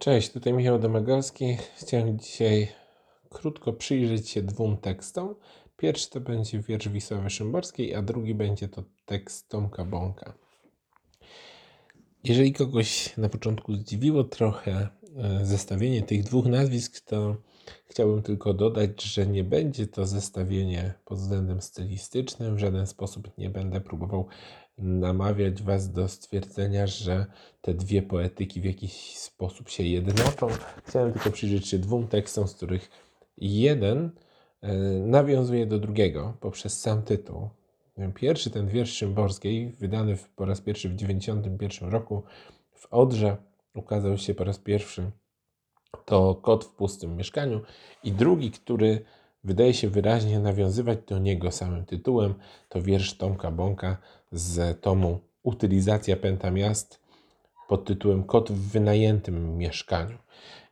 Cześć, tutaj Michał Domagowski. Chciałem dzisiaj krótko przyjrzeć się dwóm tekstom. Pierwszy to będzie wiersz Wisławy Szymborskiej, a drugi będzie to tekst Tomka Bąka. Jeżeli kogoś na początku zdziwiło trochę e, zestawienie tych dwóch nazwisk, to chciałbym tylko dodać, że nie będzie to zestawienie pod względem stylistycznym. W żaden sposób nie będę próbował namawiać Was do stwierdzenia, że te dwie poetyki w jakiś sposób się jednoczą. Chciałem tylko przyjrzeć się dwóm tekstom, z których jeden e, nawiązuje do drugiego poprzez sam tytuł. Pierwszy, ten wiersz Szymborskiej, wydany po raz pierwszy w 1991 roku w Odrze, ukazał się po raz pierwszy to Kot w pustym mieszkaniu. I drugi, który wydaje się wyraźnie nawiązywać do niego samym tytułem, to wiersz Tomka Bąka z tomu Utylizacja Pęta Miast pod tytułem Kot w wynajętym mieszkaniu.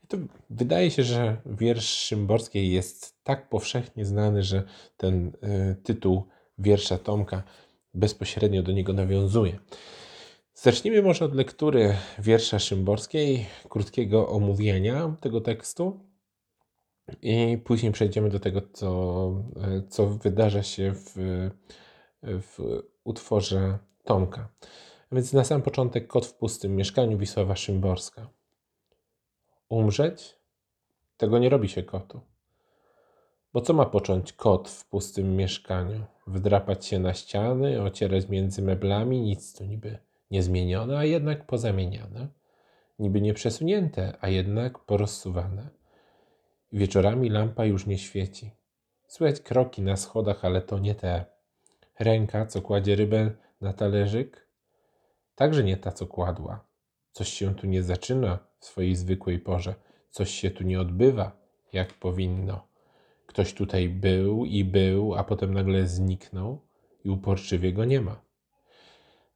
I to wydaje się, że wiersz Szymborskiej jest tak powszechnie znany, że ten y, tytuł wiersza Tomka bezpośrednio do niego nawiązuje. Zacznijmy może od lektury wiersza Szymborskiej, krótkiego omówienia tego tekstu i później przejdziemy do tego, co, co wydarza się w, w utworze Tomka. Więc na sam początek Kot w pustym mieszkaniu Wisława Szymborska. Umrzeć? Tego nie robi się kotu. Bo co ma począć kot w pustym mieszkaniu? Wdrapać się na ściany, ocierać między meblami, nic tu niby niezmienione, a jednak pozamieniane. Niby nieprzesunięte, a jednak porozsuwane. Wieczorami lampa już nie świeci. Słychać kroki na schodach, ale to nie te. Ręka, co kładzie rybę na talerzyk, także nie ta, co kładła. Coś się tu nie zaczyna w swojej zwykłej porze. Coś się tu nie odbywa, jak powinno. Ktoś tutaj był i był, a potem nagle zniknął i uporczywie go nie ma.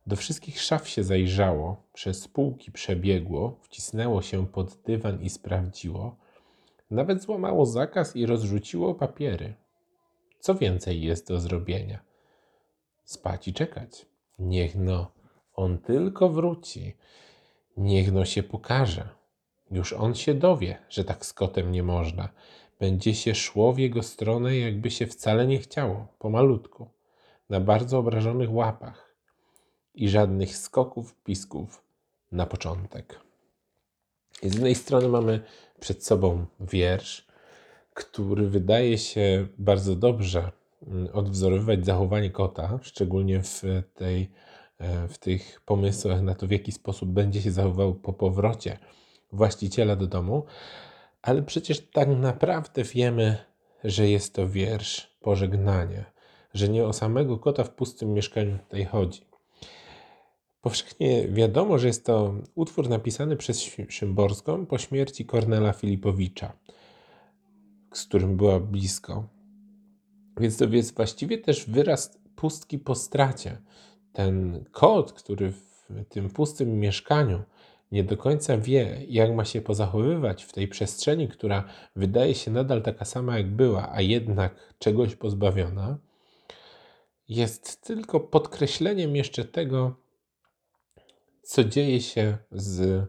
Do wszystkich szaf się zajrzało, przez półki przebiegło, wcisnęło się pod dywan i sprawdziło. Nawet złamało zakaz i rozrzuciło papiery. Co więcej jest do zrobienia? Spać i czekać. Niech no, on tylko wróci. Niech no się pokaże. Już on się dowie, że tak z kotem nie można. Będzie się szło w jego stronę, jakby się wcale nie chciało, pomalutku, na bardzo obrażonych łapach i żadnych skoków, pisków na początek. Z jednej strony mamy przed sobą wiersz, który wydaje się bardzo dobrze mm, odwzorowywać zachowanie kota, szczególnie w, tej, e, w tych pomysłach na to, w jaki sposób będzie się zachował po powrocie właściciela do domu, ale przecież tak naprawdę wiemy, że jest to wiersz pożegnania, że nie o samego kota w pustym mieszkaniu tutaj chodzi. Powszechnie wiadomo, że jest to utwór napisany przez Szymborską po śmierci Kornela Filipowicza, z którym była blisko. Więc to jest właściwie też wyraz pustki po stracie. Ten kot, który w tym pustym mieszkaniu nie do końca wie, jak ma się pozachowywać w tej przestrzeni, która wydaje się nadal taka sama, jak była, a jednak czegoś pozbawiona, jest tylko podkreśleniem jeszcze tego, co dzieje się z,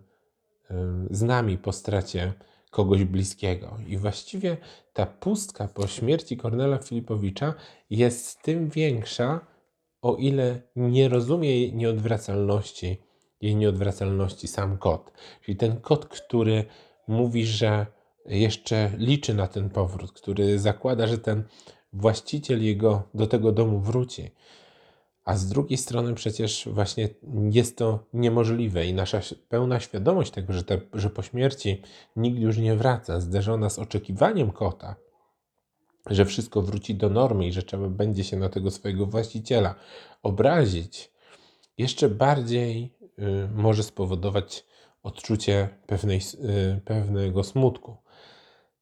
z nami po stracie kogoś bliskiego. I właściwie ta pustka po śmierci Kornela Filipowicza jest tym większa, o ile nie rozumie jej nieodwracalności, jej nieodwracalności sam kot. Czyli ten kot, który mówi, że jeszcze liczy na ten powrót, który zakłada, że ten właściciel jego do tego domu wróci. A z drugiej strony przecież właśnie jest to niemożliwe i nasza pełna świadomość tego, że, te, że po śmierci nikt już nie wraca, zderzona z oczekiwaniem kota, że wszystko wróci do normy i że trzeba będzie się na tego swojego właściciela obrazić, jeszcze bardziej y, może spowodować odczucie pewnej, y, pewnego smutku.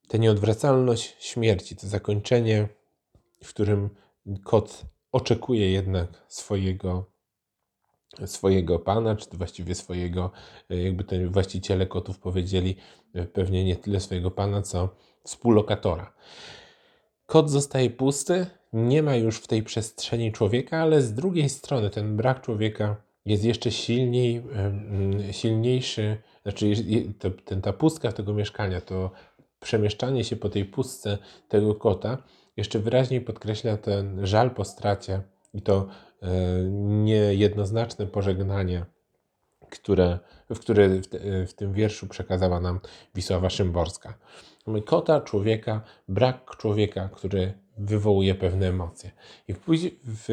Ta nieodwracalność śmierci, to zakończenie, w którym kot oczekuje jednak swojego, swojego pana, czy właściwie swojego, e, jakby ten właściciele kotów powiedzieli, e, pewnie nie tyle swojego pana, co współlokatora. Kot zostaje pusty, nie ma już w tej przestrzeni człowieka, ale z drugiej strony ten brak człowieka jest jeszcze silniej, silniejszy, znaczy ta pustka tego mieszkania, to przemieszczanie się po tej pustce tego kota jeszcze wyraźniej podkreśla ten żal po stracie i to e, niejednoznaczne pożegnanie, które, w które w, w tym wierszu przekazała nam Wisława Szymborska. Mamy kota, człowieka, brak człowieka, który wywołuje pewne emocje. I w, w,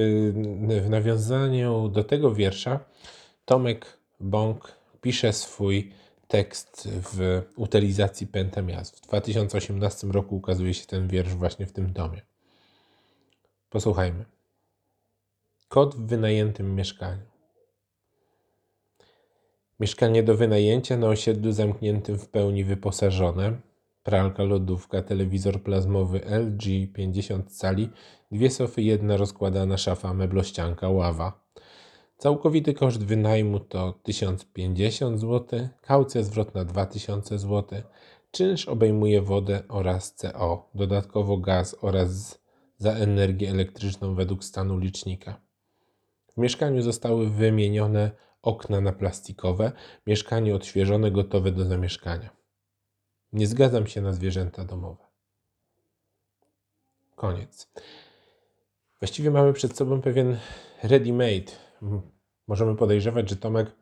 w nawiązaniu do tego wiersza Tomek Bąk pisze swój tekst w utylizacji pentamiast. W 2018 roku ukazuje się ten wiersz właśnie w tym domie. Posłuchajmy. Kot w wynajętym mieszkaniu. Mieszkanie do wynajęcia na osiedlu zamkniętym w pełni wyposażone. Pralka, lodówka, telewizor plazmowy LG 50 cali, dwie sofy, jedna rozkładana szafa, meblościanka, ława. Całkowity koszt wynajmu to 1050 zł, kaucja zwrotna 2000 zł, czynsz obejmuje wodę oraz CO, dodatkowo gaz oraz za energię elektryczną według stanu licznika. W mieszkaniu zostały wymienione okna na plastikowe, mieszkanie odświeżone, gotowe do zamieszkania. Nie zgadzam się na zwierzęta domowe. Koniec. Właściwie mamy przed sobą pewien ready-made. Możemy podejrzewać, że Tomek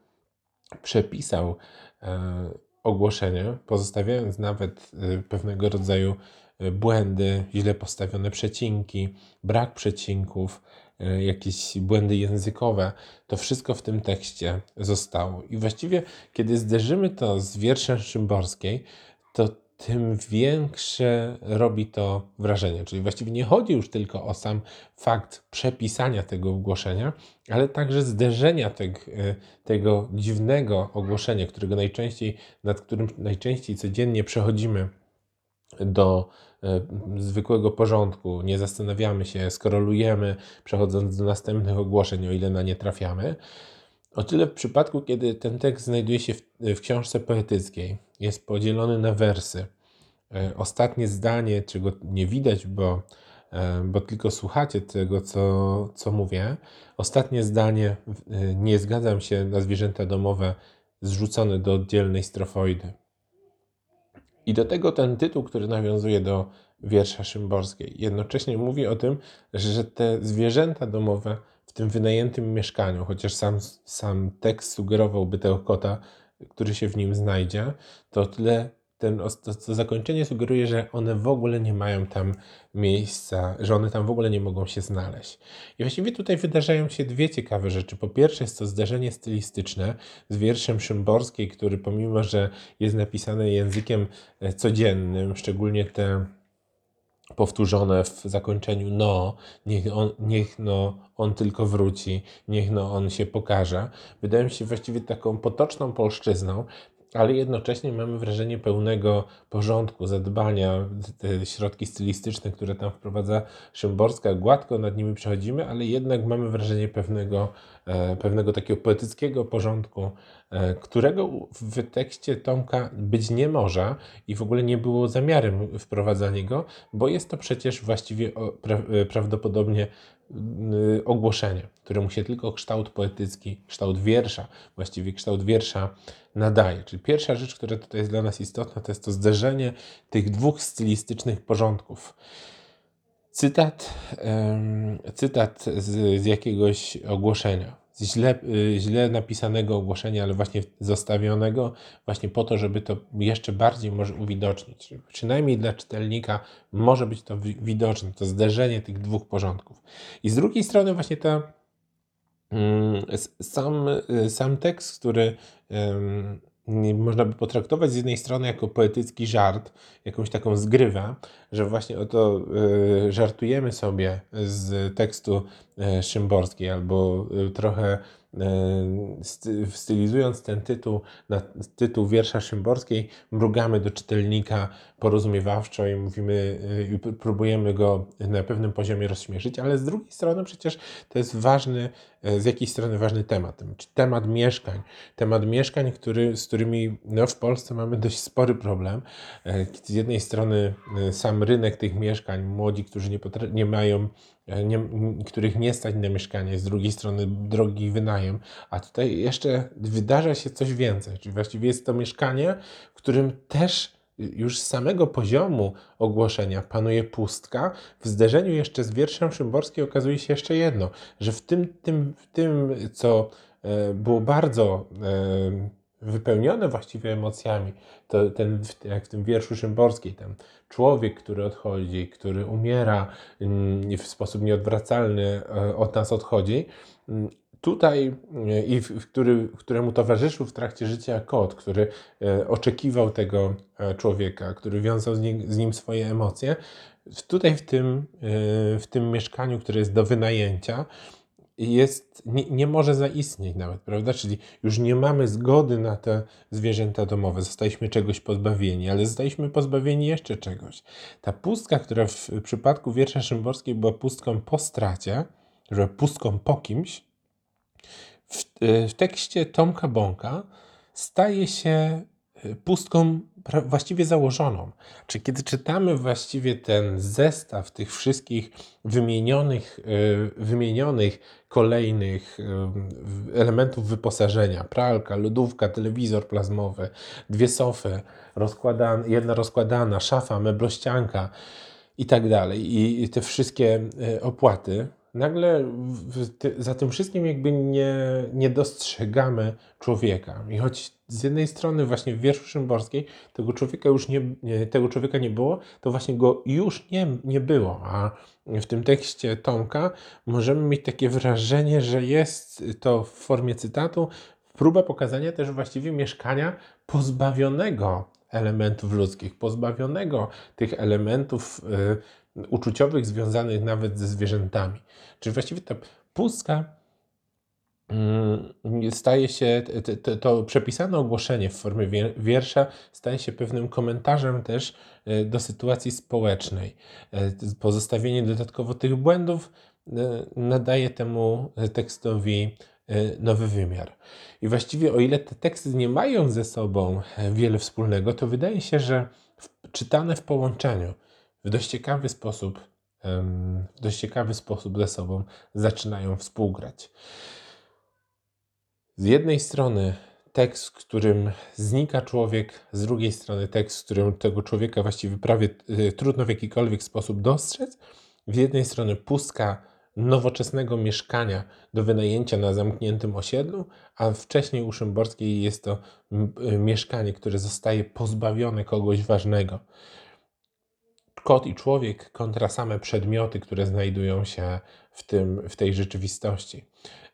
przepisał e, ogłoszenie, pozostawiając nawet e, pewnego rodzaju e, błędy, źle postawione przecinki, brak przecinków, jakieś błędy językowe. To wszystko w tym tekście zostało. I właściwie, kiedy zderzymy to z wierszem Szymborskiej, to tym większe robi to wrażenie. Czyli właściwie nie chodzi już tylko o sam fakt przepisania tego ogłoszenia, ale także zderzenia tego, tego dziwnego ogłoszenia, którego najczęściej, nad którym najczęściej codziennie przechodzimy do e, zwykłego porządku, nie zastanawiamy się, skorolujemy, przechodząc do następnych ogłoszeń, o ile na nie trafiamy. O tyle w przypadku, kiedy ten tekst znajduje się w, w książce poetyckiej, jest podzielony na wersy. E, ostatnie zdanie, czego nie widać, bo, e, bo tylko słuchacie tego, co, co mówię. Ostatnie zdanie, e, nie zgadzam się na zwierzęta domowe, zrzucone do oddzielnej strofoidy. I do tego ten tytuł, który nawiązuje do wiersza Szymborskiej, jednocześnie mówi o tym, że te zwierzęta domowe w tym wynajętym mieszkaniu, chociaż sam, sam tekst sugerowałby tego kota, który się w nim znajdzie, to tyle ten, to, to zakończenie sugeruje, że one w ogóle nie mają tam miejsca, że one tam w ogóle nie mogą się znaleźć. I właściwie tutaj wydarzają się dwie ciekawe rzeczy. Po pierwsze jest to zdarzenie stylistyczne z wierszem Szymborskiej, który pomimo, że jest napisany językiem e, codziennym, szczególnie te powtórzone w zakończeniu no, niech on, niech no, on tylko wróci, niech no, on się pokaże, wydają się właściwie taką potoczną polszczyzną, ale jednocześnie mamy wrażenie pełnego porządku, zadbania, te środki stylistyczne, które tam wprowadza Szymborska, gładko nad nimi przechodzimy, ale jednak mamy wrażenie pewnego, pewnego takiego poetyckiego porządku, e, którego w tekście Tomka być nie może i w ogóle nie było zamiarem wprowadzania go, bo jest to przecież właściwie e, prawdopodobnie Y, ogłoszenie, któremu się tylko kształt poetycki, kształt wiersza, właściwie kształt wiersza nadaje. Czyli pierwsza rzecz, która tutaj jest dla nas istotna, to jest to zderzenie tych dwóch stylistycznych porządków. Cytat, cytat z, z jakiegoś ogłoszenia źle, y, źle napisanego ogłoszenia, ale właśnie zostawionego właśnie po to, żeby to jeszcze bardziej może uwidocznić. Przynajmniej dla czytelnika może być to widoczne, to zderzenie tych dwóch porządków. I z drugiej strony właśnie ta mm, sam, sam tekst, który można by potraktować z jednej strony jako poetycki żart, jakąś taką zgrywę, że właśnie oto y, żartujemy sobie z tekstu y, Szymborskiej albo y, trochę stylizując ten tytuł na tytuł wiersza Szymborskiej, mrugamy do czytelnika porozumiewawczo i mówimy, e, i próbujemy go na pewnym poziomie rozśmieszyć, ale z drugiej strony przecież to jest ważny, e, z jakiej strony ważny temat, temat mieszkań. Temat mieszkań, który, z którymi no, w Polsce mamy dość spory problem. Z jednej strony sam rynek tych mieszkań, młodzi, którzy nie, nie mają nie, których nie stać na mieszkanie, z drugiej strony drogi wynajem, a tutaj jeszcze wydarza się coś więcej, czyli właściwie jest to mieszkanie, w którym też już z samego poziomu ogłoszenia panuje pustka, w zderzeniu jeszcze z wierszem Szymborskim okazuje się jeszcze jedno, że w tym, tym, w tym co e, było bardzo e, wypełnione właściwie emocjami, to ten, jak w tym wierszu Szymborskiej, ten człowiek, który odchodzi, który umiera mm, w sposób nieodwracalny e, od nas odchodzi, mm, tutaj e, i w, który, któremu towarzyszył w trakcie życia kot, który e, oczekiwał tego człowieka, który wiązał z nim, z nim swoje emocje, tutaj w tym, w tym mieszkaniu, które jest do wynajęcia, jest, nie, nie, może zaistnieć nawet, prawda? Czyli już nie mamy zgody na te zwierzęta domowe, zostaliśmy czegoś pozbawieni, ale zostaliśmy pozbawieni jeszcze czegoś. Ta pustka, która w przypadku wiersza Szymborskiej była pustką po stracie, że pustką po kimś, w, w tekście Tomka Bąka staje się pustką właściwie założoną. Czy kiedy czytamy właściwie ten zestaw tych wszystkich wymienionych, e, wymienionych kolejnych e, elementów wyposażenia, pralka, lodówka, telewizor plazmowy, dwie sofy, rozkładana, jedna rozkładana, szafa, meblościanka i tak dalej, i te wszystkie e, opłaty, nagle za tym wszystkim jakby nie, nie dostrzegamy człowieka. I choć z jednej strony właśnie w wierszu Szymborskiej tego człowieka już nie, tego człowieka nie było, to właśnie go już nie, nie było, a w tym tekście Tomka możemy mieć takie wrażenie, że jest to w formie cytatu próba pokazania też właściwie mieszkania pozbawionego elementów ludzkich, pozbawionego tych elementów y, uczuciowych związanych nawet ze zwierzętami. Czyli właściwie ta pustka mm, staje się, to, to, przepisane ogłoszenie w formie wiersza staje się pewnym komentarzem też y, do sytuacji społecznej. Y, pozostawienie dodatkowo tych błędów nadaje temu tekstowi nowy wymiar. I właściwie o ile te teksty nie mają ze sobą wiele wspólnego, to wydaje się, że czytane w połączeniu w dość ciekawy sposób, w dość ciekawy sposób ze sobą zaczynają współgrać. Z jednej strony tekst, w którym znika człowiek, z drugiej strony tekst, w którym tego człowieka właściwie prawie y, trudno w jakikolwiek sposób dostrzec. Z jednej strony pustka nowoczesnego mieszkania do wynajęcia na zamkniętym osiedlu, a wcześniej u Szymborskiej jest to y, mieszkanie, które zostaje pozbawione kogoś ważnego kot i człowiek kontra same przedmioty, które znajdują się w, tym, w tej rzeczywistości.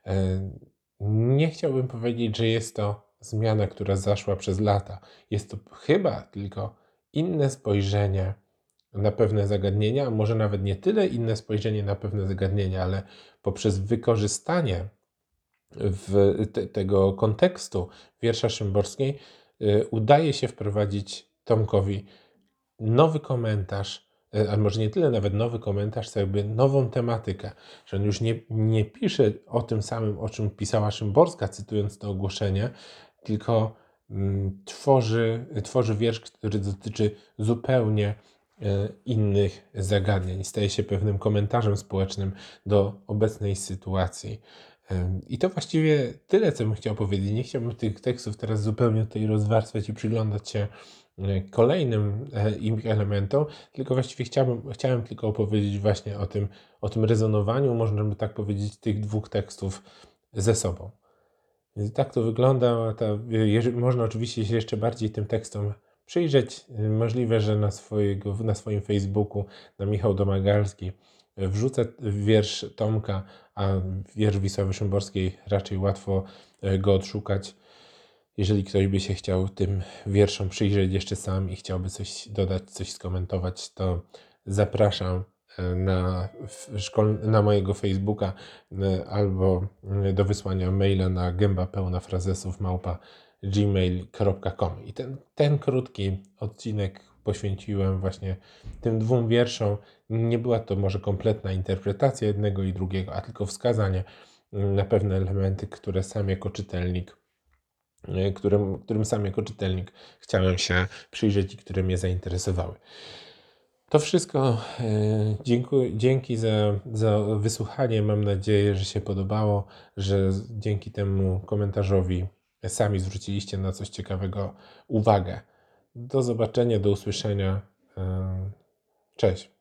E, nie chciałbym powiedzieć, że jest to zmiana, która zaszła przez lata. Jest to chyba tylko inne spojrzenie na pewne zagadnienia, może nawet nie tyle inne spojrzenie na pewne zagadnienia, ale poprzez wykorzystanie w te, tego kontekstu wiersza Szymborskiej y, udaje się wprowadzić Tomkowi nowy komentarz, e, a może nie tyle nawet nowy komentarz, co jakby nową tematykę, że on już nie, nie pisze o tym samym, o czym pisała Szymborska, cytując to ogłoszenie, tylko mm, tworzy, tworzy wiersz, który dotyczy zupełnie innych zagadnień. Staje się pewnym komentarzem społecznym do obecnej sytuacji. E, I to właściwie tyle, co bym chciał powiedzieć. Nie chciałbym tych tekstów teraz zupełnie tutaj rozwarstwiać i przyglądać się E, kolejnym e, elementom, tylko właściwie chciałbym, chciałem tylko opowiedzieć właśnie o tym, o tym rezonowaniu, można by tak powiedzieć, tych dwóch tekstów ze sobą. Więc tak to wygląda. Ta, można oczywiście się jeszcze bardziej tym tekstom przyjrzeć. Możliwe, że na, swojego, na swoim Facebooku, na Michał Domagalski, wrzucę wiersz Tomka, a wiersz Wisławy Szymborskiej raczej łatwo e, go odszukać. Jeżeli ktoś by się chciał tym wierszom przyjrzeć jeszcze sam i chciałby coś dodać, coś skomentować, to zapraszam na, na mojego Facebooka albo do wysłania maila na gęba pełna frazesów małpa gmail.com. I ten, ten krótki odcinek poświęciłem właśnie tym dwóm wierszom. Nie była to może kompletna interpretacja jednego i drugiego, a tylko wskazanie na pewne elementy, które sam jako czytelnik Y, którym, którym sam jako czytelnik chciałem się przyjrzeć i które mnie zainteresowały. To wszystko. E, dziękuję, dzięki za, za wysłuchanie. Mam nadzieję, że się podobało, że dzięki temu komentarzowi sami zwróciliście na coś ciekawego uwagę. Do zobaczenia, do usłyszenia. Cześć.